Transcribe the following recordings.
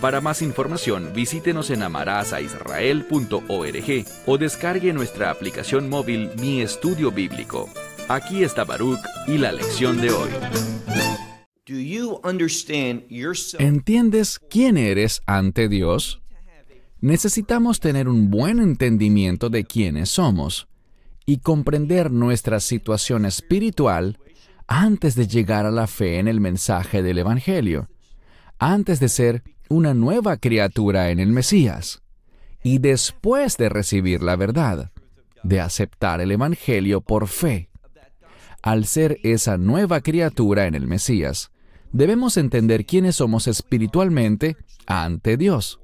Para más información, visítenos en amarazaisrael.org o descargue nuestra aplicación móvil Mi Estudio Bíblico. Aquí está Baruch y la lección de hoy. ¿Entiendes quién eres ante Dios? Necesitamos tener un buen entendimiento de quiénes somos y comprender nuestra situación espiritual antes de llegar a la fe en el mensaje del Evangelio, antes de ser una nueva criatura en el Mesías, y después de recibir la verdad, de aceptar el Evangelio por fe. Al ser esa nueva criatura en el Mesías, debemos entender quiénes somos espiritualmente ante Dios.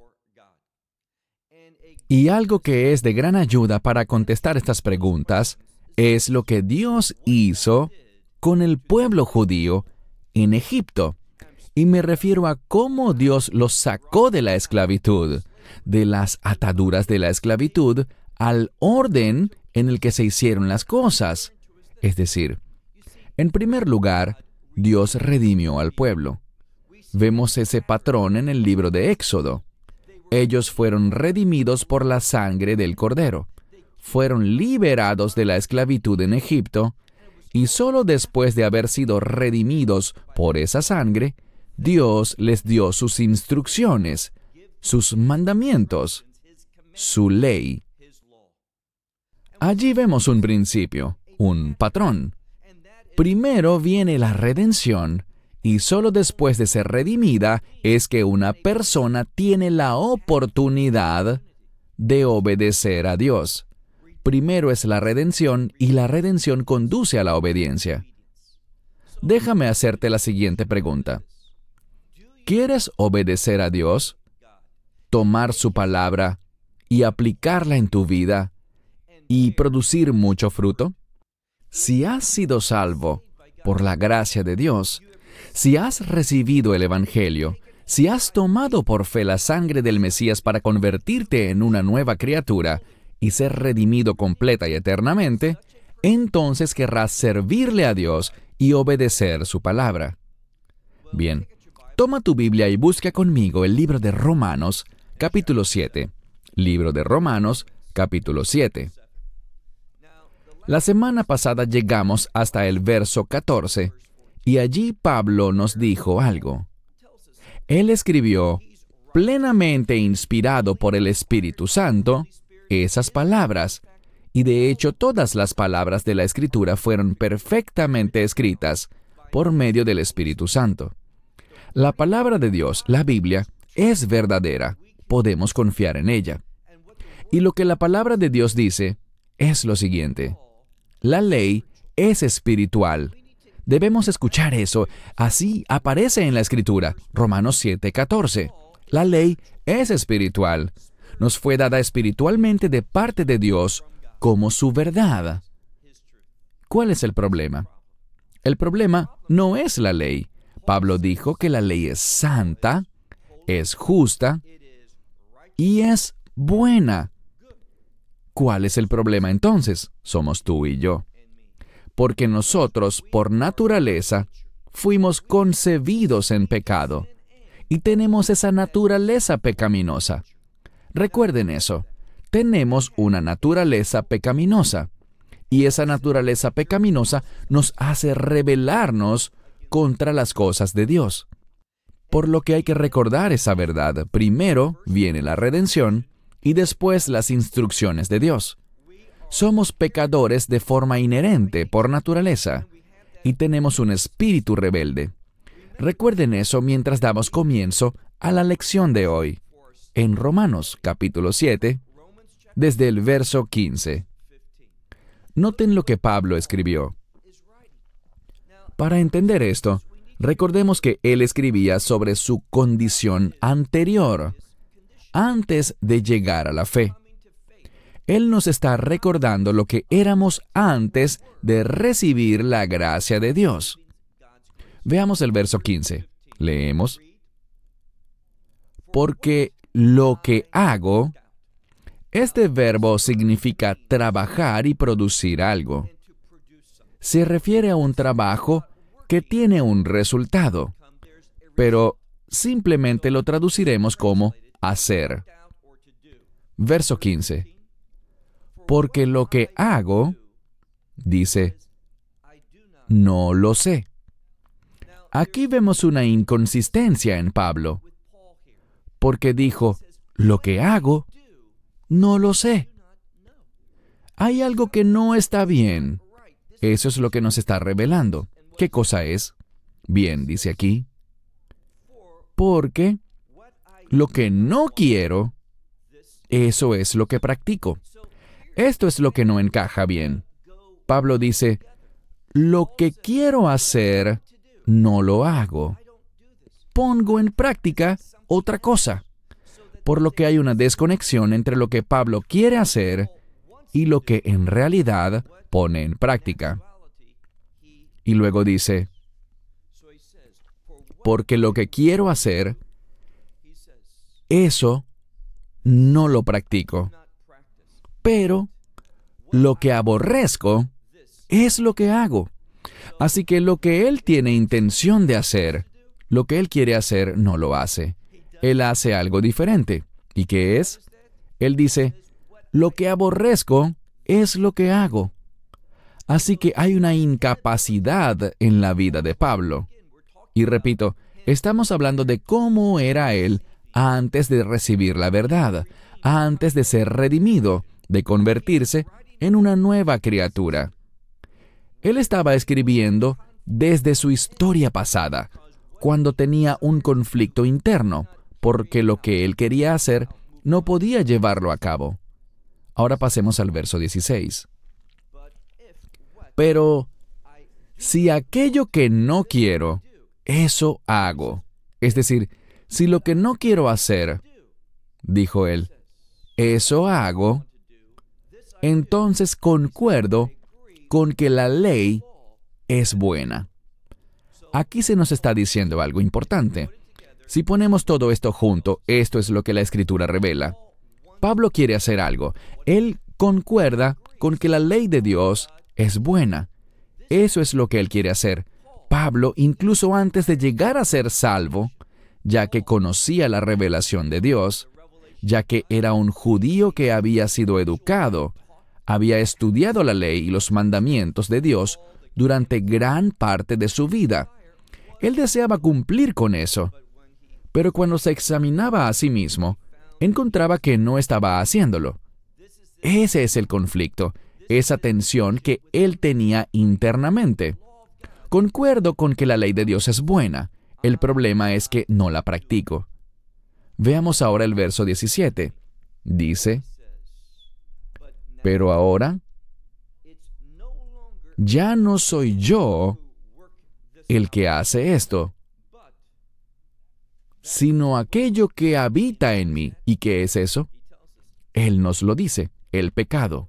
Y algo que es de gran ayuda para contestar estas preguntas es lo que Dios hizo con el pueblo judío en Egipto. Y me refiero a cómo Dios los sacó de la esclavitud, de las ataduras de la esclavitud, al orden en el que se hicieron las cosas. Es decir, en primer lugar, Dios redimió al pueblo. Vemos ese patrón en el libro de Éxodo. Ellos fueron redimidos por la sangre del Cordero. Fueron liberados de la esclavitud en Egipto, y solo después de haber sido redimidos por esa sangre, Dios les dio sus instrucciones, sus mandamientos, su ley. Allí vemos un principio, un patrón. Primero viene la redención, y solo después de ser redimida es que una persona tiene la oportunidad de obedecer a Dios. Primero es la redención y la redención conduce a la obediencia. Déjame hacerte la siguiente pregunta. ¿Quieres obedecer a Dios? Tomar su palabra y aplicarla en tu vida y producir mucho fruto? Si has sido salvo por la gracia de Dios, si has recibido el Evangelio, si has tomado por fe la sangre del Mesías para convertirte en una nueva criatura y ser redimido completa y eternamente, entonces querrás servirle a Dios y obedecer su palabra. Bien, toma tu Biblia y busca conmigo el libro de Romanos, capítulo 7. Libro de Romanos, capítulo 7. La semana pasada llegamos hasta el verso 14 y allí Pablo nos dijo algo. Él escribió, plenamente inspirado por el Espíritu Santo, esas palabras, y de hecho todas las palabras de la Escritura fueron perfectamente escritas por medio del Espíritu Santo. La palabra de Dios, la Biblia, es verdadera, podemos confiar en ella. Y lo que la palabra de Dios dice es lo siguiente, la ley es espiritual, Debemos escuchar eso. Así aparece en la Escritura, Romanos 7:14. La ley es espiritual. Nos fue dada espiritualmente de parte de Dios como su verdad. ¿Cuál es el problema? El problema no es la ley. Pablo dijo que la ley es santa, es justa y es buena. ¿Cuál es el problema entonces? Somos tú y yo porque nosotros, por naturaleza, fuimos concebidos en pecado y tenemos esa naturaleza pecaminosa. Recuerden eso, tenemos una naturaleza pecaminosa y esa naturaleza pecaminosa nos hace rebelarnos contra las cosas de Dios. Por lo que hay que recordar esa verdad. Primero viene la redención y después las instrucciones de Dios. Somos pecadores de forma inherente, por naturaleza, y tenemos un espíritu rebelde. Recuerden eso mientras damos comienzo a la lección de hoy, en Romanos capítulo 7, desde el verso 15. Noten lo que Pablo escribió. Para entender esto, recordemos que él escribía sobre su condición anterior, antes de llegar a la fe. Él nos está recordando lo que éramos antes de recibir la gracia de Dios. Veamos el verso 15. Leemos. Porque lo que hago, este verbo significa trabajar y producir algo. Se refiere a un trabajo que tiene un resultado, pero simplemente lo traduciremos como hacer. Verso 15. Porque lo que hago, dice, no lo sé. Aquí vemos una inconsistencia en Pablo, porque dijo, lo que hago, no lo sé. Hay algo que no está bien. Eso es lo que nos está revelando. ¿Qué cosa es? Bien, dice aquí. Porque lo que no quiero, eso es lo que practico. Esto es lo que no encaja bien. Pablo dice, lo que quiero hacer, no lo hago. Pongo en práctica otra cosa. Por lo que hay una desconexión entre lo que Pablo quiere hacer y lo que en realidad pone en práctica. Y luego dice, porque lo que quiero hacer, eso no lo practico. Pero lo que aborrezco es lo que hago. Así que lo que él tiene intención de hacer, lo que él quiere hacer, no lo hace. Él hace algo diferente. ¿Y qué es? Él dice, lo que aborrezco es lo que hago. Así que hay una incapacidad en la vida de Pablo. Y repito, estamos hablando de cómo era él antes de recibir la verdad, antes de ser redimido, de convertirse en una nueva criatura. Él estaba escribiendo desde su historia pasada, cuando tenía un conflicto interno, porque lo que él quería hacer no podía llevarlo a cabo. Ahora pasemos al verso 16. Pero si aquello que no quiero, eso hago. Es decir, si lo que no quiero hacer, dijo él, eso hago, entonces concuerdo con que la ley es buena. Aquí se nos está diciendo algo importante. Si ponemos todo esto junto, esto es lo que la escritura revela. Pablo quiere hacer algo. Él concuerda con que la ley de Dios es buena. Eso es lo que él quiere hacer. Pablo, incluso antes de llegar a ser salvo, ya que conocía la revelación de Dios, ya que era un judío que había sido educado, había estudiado la ley y los mandamientos de Dios durante gran parte de su vida. Él deseaba cumplir con eso. Pero cuando se examinaba a sí mismo, encontraba que no estaba haciéndolo. Ese es el conflicto, esa tensión que él tenía internamente. Concuerdo con que la ley de Dios es buena, el problema es que no la practico. Veamos ahora el verso 17. Dice, pero ahora ya no soy yo el que hace esto, sino aquello que habita en mí. ¿Y qué es eso? Él nos lo dice, el pecado.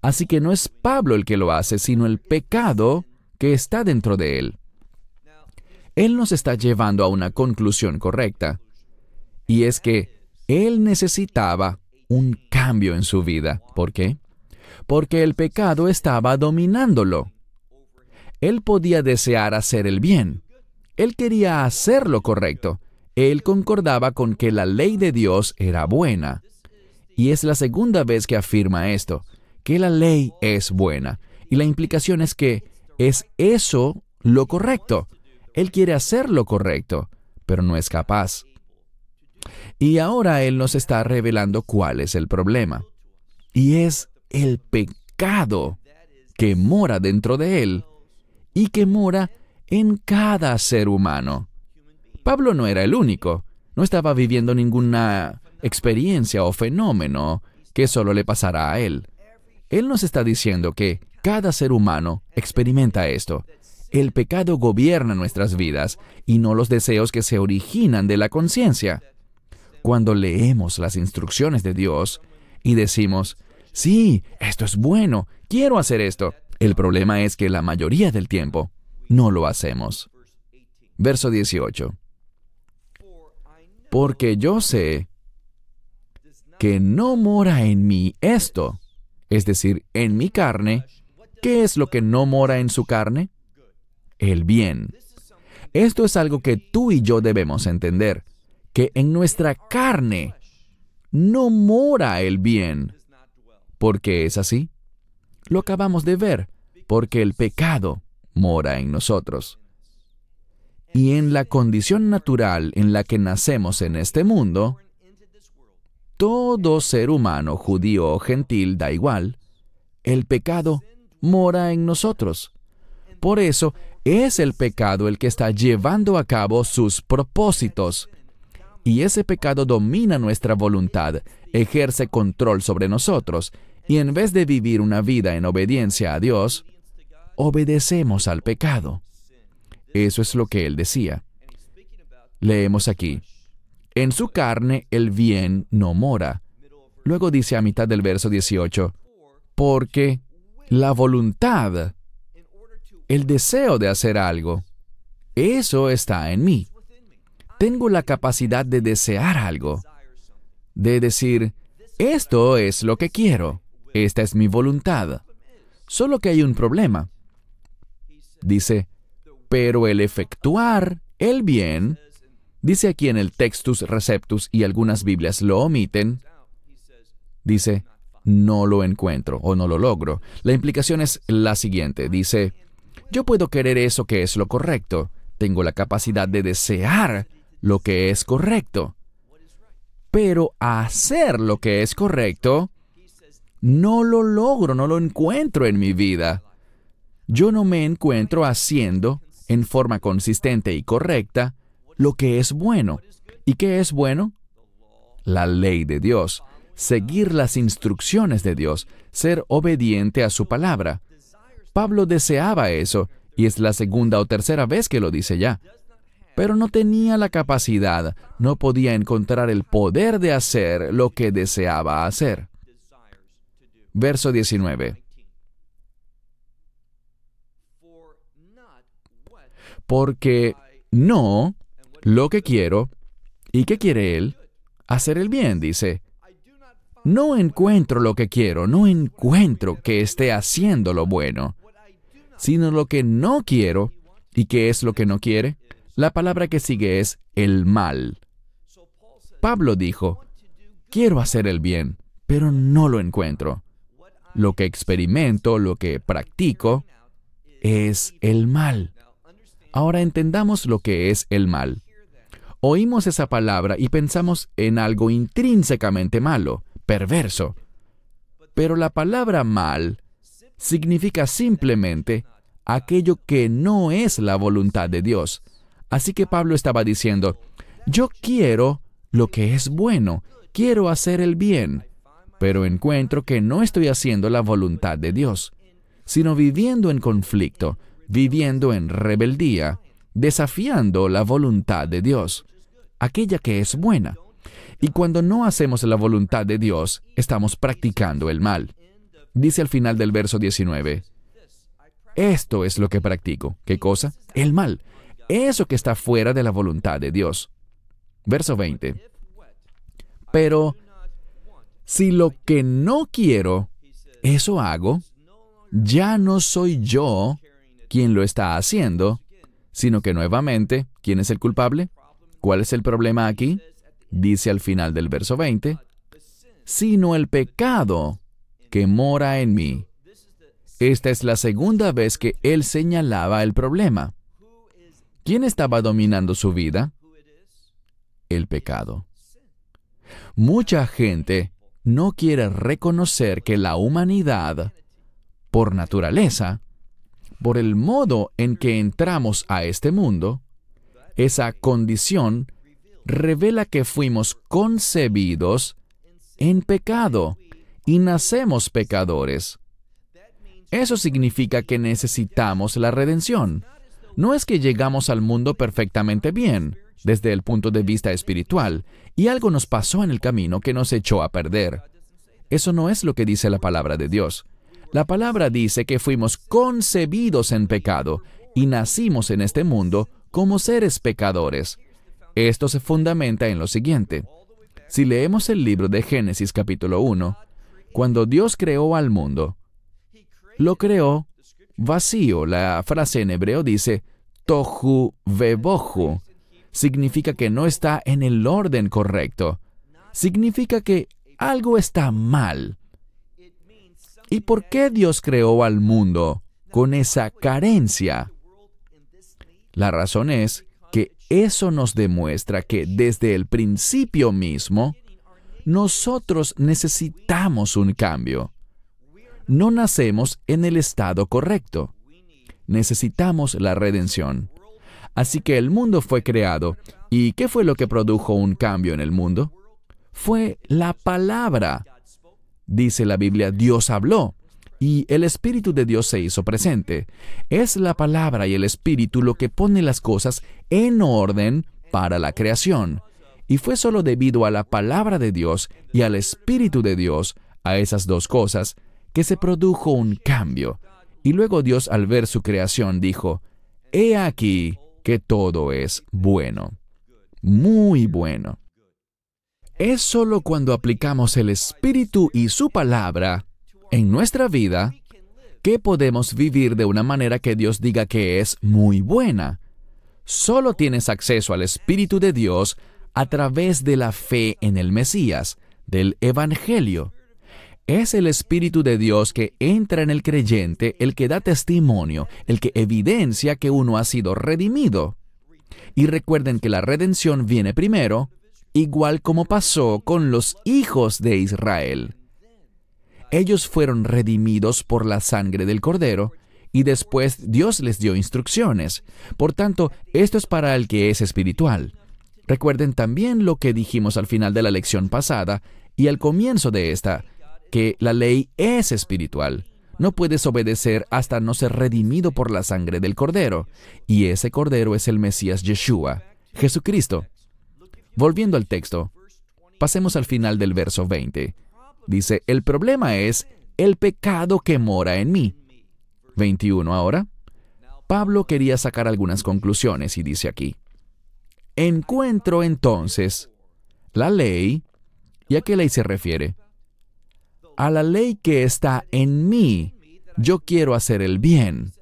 Así que no es Pablo el que lo hace, sino el pecado que está dentro de él. Él nos está llevando a una conclusión correcta, y es que él necesitaba un cambio en su vida. ¿Por qué? Porque el pecado estaba dominándolo. Él podía desear hacer el bien. Él quería hacer lo correcto. Él concordaba con que la ley de Dios era buena. Y es la segunda vez que afirma esto, que la ley es buena. Y la implicación es que es eso lo correcto. Él quiere hacer lo correcto, pero no es capaz. Y ahora Él nos está revelando cuál es el problema. Y es el pecado que mora dentro de Él y que mora en cada ser humano. Pablo no era el único, no estaba viviendo ninguna experiencia o fenómeno que solo le pasara a Él. Él nos está diciendo que cada ser humano experimenta esto el pecado gobierna nuestras vidas y no los deseos que se originan de la conciencia. cuando leemos las instrucciones de Dios y decimos, sí, esto es bueno, quiero hacer esto. El problema es que la mayoría del tiempo no lo hacemos. Verso 18. Porque yo sé que no mora en mí esto, es decir, en mi carne. ¿Qué es lo que no mora en su carne? El bien. Esto es algo que tú y yo debemos entender, que en nuestra carne no mora el bien. ¿Por qué es así? Lo acabamos de ver, porque el pecado mora en nosotros. Y en la condición natural en la que nacemos en este mundo, todo ser humano, judío o gentil, da igual, el pecado mora en nosotros. Por eso es el pecado el que está llevando a cabo sus propósitos. Y ese pecado domina nuestra voluntad, ejerce control sobre nosotros, y en vez de vivir una vida en obediencia a Dios, obedecemos al pecado. Eso es lo que él decía. Leemos aquí. En su carne el bien no mora. Luego dice a mitad del verso 18, porque la voluntad, el deseo de hacer algo, eso está en mí. Tengo la capacidad de desear algo, de decir, esto es lo que quiero, esta es mi voluntad. Solo que hay un problema. Dice, pero el efectuar el bien Dice aquí en el Textus Receptus, y algunas Biblias lo omiten, dice, no lo encuentro o no lo logro. La implicación es la siguiente, dice, yo puedo querer eso que es lo correcto, tengo la capacidad de desear lo que es correcto, pero hacer lo que es correcto, no lo logro, no lo encuentro en mi vida. Yo no me encuentro haciendo en forma consistente y correcta lo que es bueno. ¿Y qué es bueno? La ley de Dios, seguir las instrucciones de Dios, ser obediente a su palabra. Pablo deseaba eso, y es la segunda o tercera vez que lo dice ya. Pero no tenía la capacidad, no podía encontrar el poder de hacer lo que deseaba hacer. Verso 19. Porque no lo que quiero. ¿Y qué quiere él? Hacer el bien, dice. No encuentro lo que quiero, no encuentro que esté haciendo lo bueno, sino lo que no quiero. ¿Y qué es lo que no quiere? La palabra que sigue es el mal. Pablo dijo, quiero hacer el bien, pero no lo encuentro. Lo que experimento, lo que practico, es el mal. Ahora entendamos lo que es el mal. Oímos esa palabra y pensamos en algo intrínsecamente malo, perverso. Pero la palabra mal significa simplemente aquello que no es la voluntad de Dios. Así que Pablo estaba diciendo, yo quiero lo que es bueno, quiero hacer el bien, pero encuentro que no estoy haciendo la voluntad de Dios, sino viviendo en conflicto, viviendo en rebeldía, desafiando la voluntad de Dios, aquella que es buena. Y cuando no hacemos la voluntad de Dios, estamos practicando el mal. Dice al final del verso 19, esto es lo que practico. ¿Qué cosa? El mal. Eso que está fuera de la voluntad de Dios. Verso 20. Pero si lo que no quiero, eso hago, ya no soy yo quien lo está haciendo, sino que nuevamente, ¿quién es el culpable? ¿Cuál es el problema aquí? Dice al final del verso 20, sino el pecado que mora en mí. Esta es la segunda vez que él señalaba el problema. ¿Quién estaba dominando su vida? El pecado. Mucha gente no quiere reconocer que la humanidad, por naturaleza, por el modo en que entramos a este mundo, esa condición revela que fuimos concebidos en pecado y nacemos pecadores. Eso significa que necesitamos la redención. No es que llegamos al mundo perfectamente bien. desde el punto de vista espiritual, y algo nos pasó en el camino que nos echó a perder. Eso no es lo que dice la palabra de Dios. La palabra dice que fuimos concebidos en pecado y nacimos en este mundo como seres pecadores. Esto se fundamenta en lo siguiente. Si leemos el libro de Génesis capítulo 1, cuando Dios creó al mundo, lo creó vacío. La frase en hebreo dice tohu vebohu. Significa que no está en el orden correcto. Significa que algo está mal. ¿Y por qué Dios creó al mundo con esa carencia? La razón es que eso nos demuestra que desde el principio mismo, nosotros necesitamos un cambio. No nacemos en el estado correcto. Necesitamos la redención. Así que el mundo fue creado. ¿Y qué fue lo que produjo un cambio en el mundo? Fue la palabra. Dice la Biblia, Dios habló y el Espíritu de Dios se hizo presente. Es la palabra y el Espíritu lo que pone las cosas en orden para la creación. Y fue solo debido a la palabra de Dios y al Espíritu de Dios, a esas dos cosas, que se produjo un cambio. Y luego Dios al ver su creación dijo, He aquí que todo es bueno, muy bueno. Es solo cuando aplicamos el Espíritu y su palabra en nuestra vida que podemos vivir de una manera que Dios diga que es muy buena. Solo tienes acceso al Espíritu de Dios a través de la fe en el Mesías, del Evangelio. Es el Espíritu de Dios que entra en el creyente, el que da testimonio, el que evidencia que uno ha sido redimido. Y recuerden que la redención viene primero, igual como pasó con los hijos de Israel. Ellos fueron redimidos por la sangre del Cordero, y después Dios les dio instrucciones. Por tanto, esto es para el que es espiritual. Recuerden también lo que dijimos al final de la lección pasada y al comienzo de esta, que la ley es espiritual. No puedes obedecer hasta no ser redimido por la sangre del Cordero, y ese Cordero es el Mesías Yeshua, Jesucristo. Volviendo al texto, pasemos al final del verso 20. Dice, el problema es el pecado que mora en mí. 21 ahora. Pablo quería sacar algunas conclusiones y dice aquí, encuentro entonces la ley, ¿y a qué ley se refiere? A la ley que está en mí. Yo quiero hacer el bien.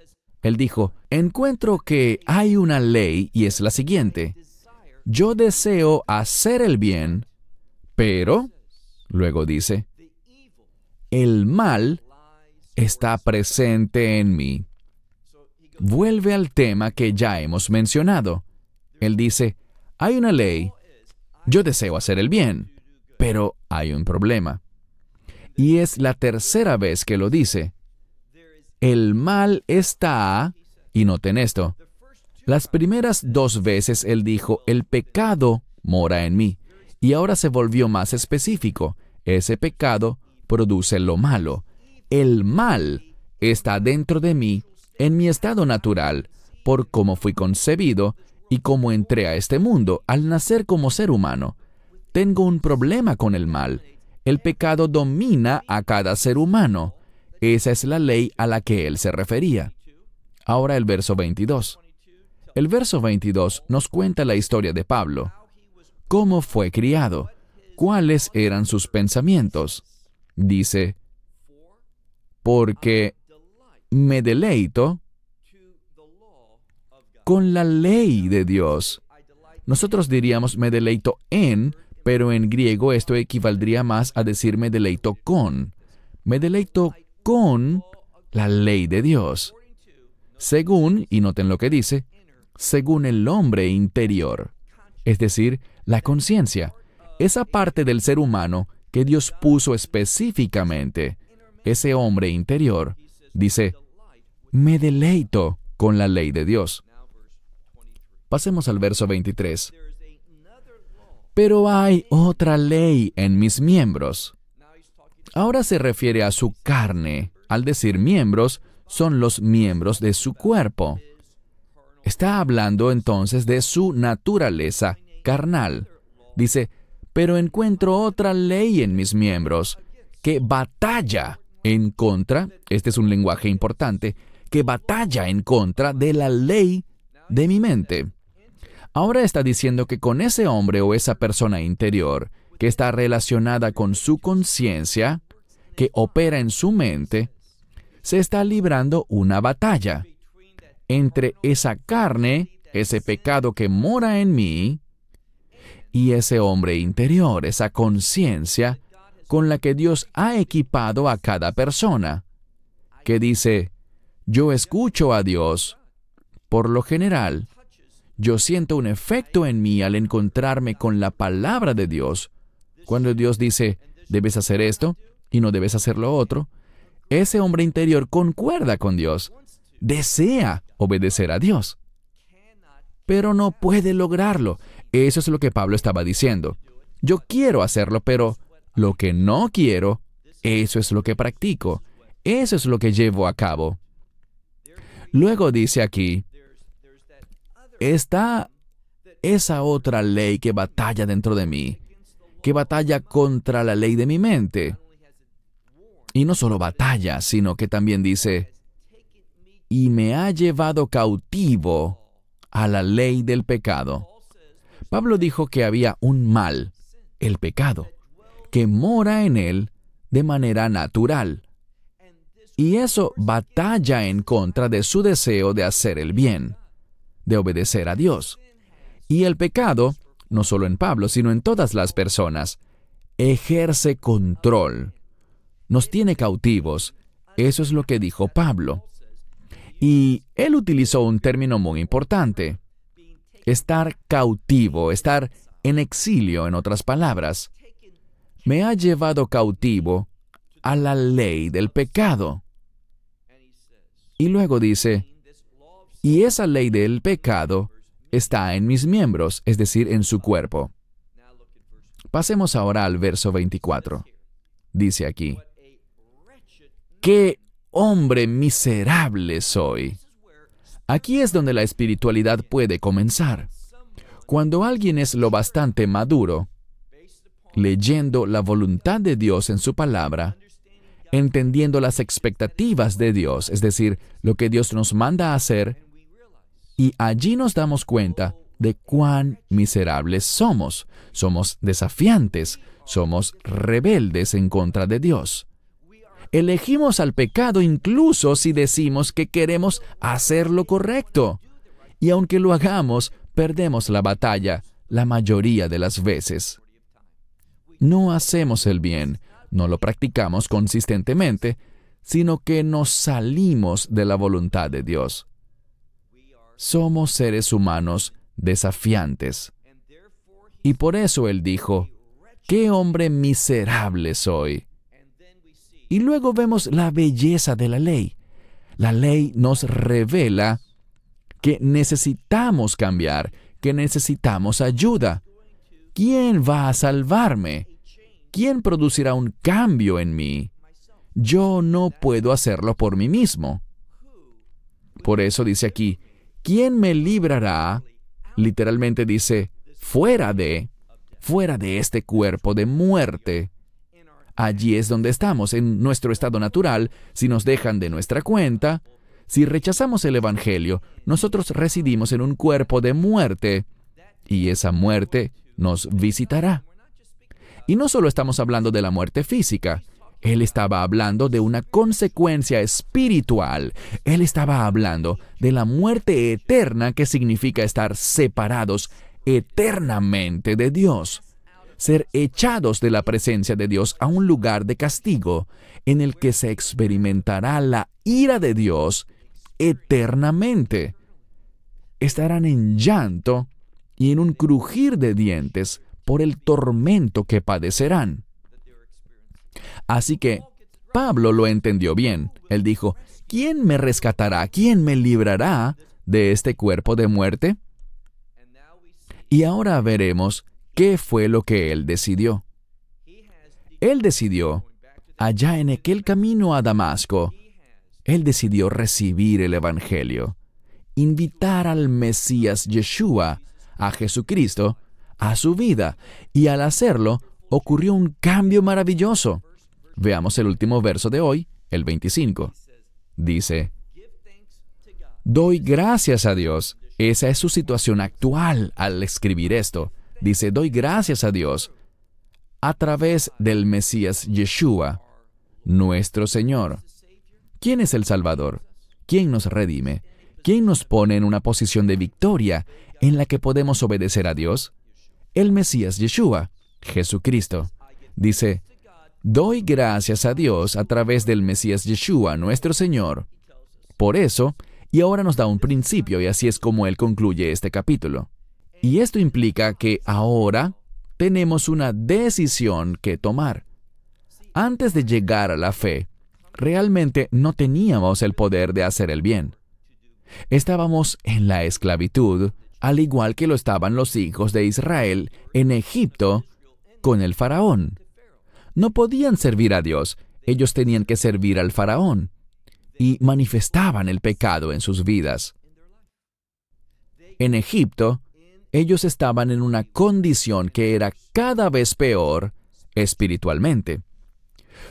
Él dijo, encuentro que hay una ley y es la siguiente. Yo deseo hacer el bien, pero, luego dice, el mal está presente en mí. Vuelve al tema que ya hemos mencionado. Él dice, hay una ley, yo deseo hacer el bien, pero hay un problema. Y es la tercera vez que lo dice. El mal está, y noten esto, las primeras dos veces él dijo, el pecado mora en mí, y ahora se volvió más específico, ese pecado produce lo malo. El mal está dentro de mí, en mi estado natural, por cómo fui concebido y cómo entré a este mundo al nacer como ser humano. Tengo un problema con el mal. El pecado domina a cada ser humano. Esa es la ley a la que él se refería. Ahora el verso 22. El verso 22 nos cuenta la historia de Pablo. ¿Cómo fue criado? ¿Cuáles eran sus pensamientos? dice, porque me deleito con la ley de Dios. Nosotros diríamos me deleito en, pero en griego esto equivaldría más a decir me deleito con. Me deleito con la ley de Dios. Según, y noten lo que dice, según el hombre interior, es decir, la conciencia, esa parte del ser humano que Dios puso específicamente, ese hombre interior, dice, me deleito con la ley de Dios. Pasemos al verso 23. Pero hay otra ley en mis miembros. Ahora se refiere a su carne. Al decir miembros, son los miembros de su cuerpo. Está hablando entonces de su naturaleza carnal. Dice, pero encuentro otra ley en mis miembros que batalla en contra, este es un lenguaje importante, que batalla en contra de la ley de mi mente. Ahora está diciendo que con ese hombre o esa persona interior que está relacionada con su conciencia, que opera en su mente, se está librando una batalla entre esa carne, ese pecado que mora en mí, y ese hombre interior, esa conciencia con la que Dios ha equipado a cada persona, que dice, yo escucho a Dios. Por lo general, yo siento un efecto en mí al encontrarme con la palabra de Dios. Cuando Dios dice, debes hacer esto y no debes hacer lo otro, ese hombre interior concuerda con Dios, desea obedecer a Dios, pero no puede lograrlo. Eso es lo que Pablo estaba diciendo. Yo quiero hacerlo, pero lo que no quiero, eso es lo que practico, eso es lo que llevo a cabo. Luego dice aquí, está esa otra ley que batalla dentro de mí, que batalla contra la ley de mi mente. Y no solo batalla, sino que también dice, y me ha llevado cautivo a la ley del pecado. Pablo dijo que había un mal, el pecado, que mora en él de manera natural. Y eso batalla en contra de su deseo de hacer el bien, de obedecer a Dios. Y el pecado, no solo en Pablo, sino en todas las personas, ejerce control. Nos tiene cautivos. Eso es lo que dijo Pablo. Y él utilizó un término muy importante. Estar cautivo, estar en exilio, en otras palabras. Me ha llevado cautivo a la ley del pecado. Y luego dice, y esa ley del pecado está en mis miembros, es decir, en su cuerpo. Pasemos ahora al verso 24. Dice aquí, ¿qué hombre miserable soy? Aquí es donde la espiritualidad puede comenzar. Cuando alguien es lo bastante maduro, leyendo la voluntad de Dios en su palabra, entendiendo las expectativas de Dios, es decir, lo que Dios nos manda a hacer, y allí nos damos cuenta de cuán miserables somos. Somos desafiantes, somos rebeldes en contra de Dios. Elegimos al pecado incluso si decimos que queremos hacer lo correcto. Y aunque lo hagamos, perdemos la batalla la mayoría de las veces. No hacemos el bien, no lo practicamos consistentemente, sino que nos salimos de la voluntad de Dios. Somos seres humanos desafiantes. Y por eso Él dijo, ¡qué hombre miserable soy! Y luego vemos la belleza de la ley. La ley nos revela que necesitamos cambiar, que necesitamos ayuda. ¿Quién va a salvarme? ¿quién producirá un cambio en mí? Yo no puedo hacerlo por mí mismo. Por eso dice aquí, ¿quién me librará? Literalmente dice, fuera de, fuera de este cuerpo de muerte. Allí es donde estamos, en nuestro estado natural, si nos dejan de nuestra cuenta. Si rechazamos el Evangelio, nosotros residimos en un cuerpo de muerte, y esa muerte nos visitará. Y no solo estamos hablando de la muerte física, él estaba hablando de una consecuencia espiritual. Él estaba hablando de la muerte eterna que significa estar separados eternamente de Dios. Ser echados de la presencia de Dios a un lugar de castigo en el que se experimentará la ira de Dios eternamente. Estarán en llanto y en un crujir de dientes por el tormento que padecerán. Así que Pablo lo entendió bien. Él dijo, ¿quién me rescatará? ¿Quién me librará de este cuerpo de muerte? Y ahora veremos qué fue lo que él decidió. Él decidió, allá en aquel camino a Damasco, él decidió recibir el Evangelio. invitar al Mesías Yeshua, a Jesucristo, a su vida, y al hacerlo ocurrió un cambio maravilloso. Veamos el último verso de hoy, el 25. Dice, Doy gracias a Dios. Esa es su situación actual al escribir esto. Dice, doy gracias a Dios a través del Mesías Yeshua, nuestro Señor. ¿Quién es el Salvador? ¿Quién nos redime? ¿Quién nos pone en una posición de victoria en la que podemos obedecer a Dios? El Mesías Yeshua, Jesucristo. Dice, doy gracias a Dios a través del Mesías Yeshua, nuestro Señor. Por eso, y ahora nos da un principio y así es como él concluye este capítulo. Y esto implica que ahora tenemos una decisión que tomar. Antes de llegar a la fe, realmente no teníamos el poder de hacer el bien. Estábamos en la esclavitud, al igual que lo estaban los hijos de Israel en Egipto con el faraón. No podían servir a Dios, ellos tenían que servir al faraón y manifestaban el pecado en sus vidas. En Egipto, ellos estaban en una condición que era cada vez peor espiritualmente.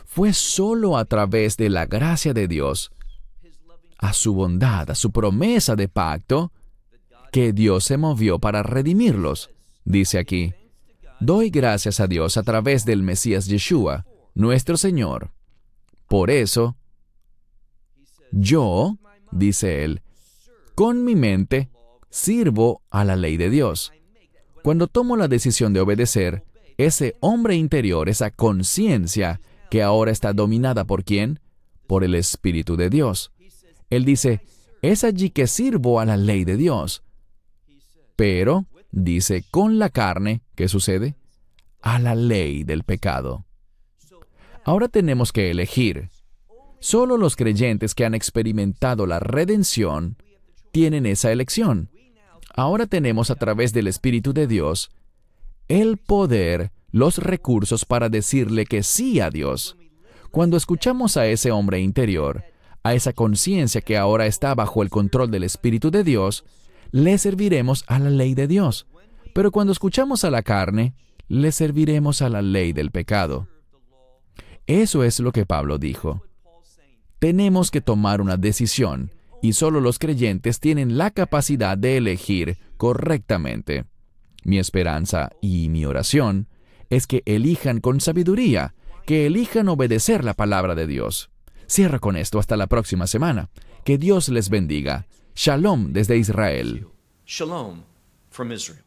Fue sólo a través de la gracia de Dios, a su bondad, a su promesa de pacto, que Dios se movió para redimirlos. Dice aquí, doy gracias a Dios a través del Mesías Yeshua, nuestro Señor. Por eso, yo, dice él, con mi mente sirvo a la ley de Dios. Cuando tomo la decisión de obedecer, ese hombre interior, esa conciencia que ahora está dominada por quién? Por el Espíritu de Dios. Él dice, es allí que sirvo a la ley de Dios. Pero, dice, con la carne, ¿qué sucede? A la ley del pecado. Ahora tenemos que elegir. Solo los creyentes que han experimentado la redención tienen esa elección. Ahora tenemos a través del Espíritu de Dios el poder, los recursos para decirle que sí a Dios. Cuando escuchamos a ese hombre interior, a esa conciencia que ahora está bajo el control del Espíritu de Dios, le serviremos a la ley de Dios. Pero cuando escuchamos a la carne, le serviremos a la ley del pecado. Eso es lo que Pablo dijo. Tenemos que tomar una decisión y solo los creyentes tienen la capacidad de elegir correctamente. Mi esperanza y mi oración es que elijan con sabiduría, que elijan obedecer la palabra de Dios. Cierra con esto hasta la próxima semana. Que Dios les bendiga. Shalom desde Israel. Shalom from Israel.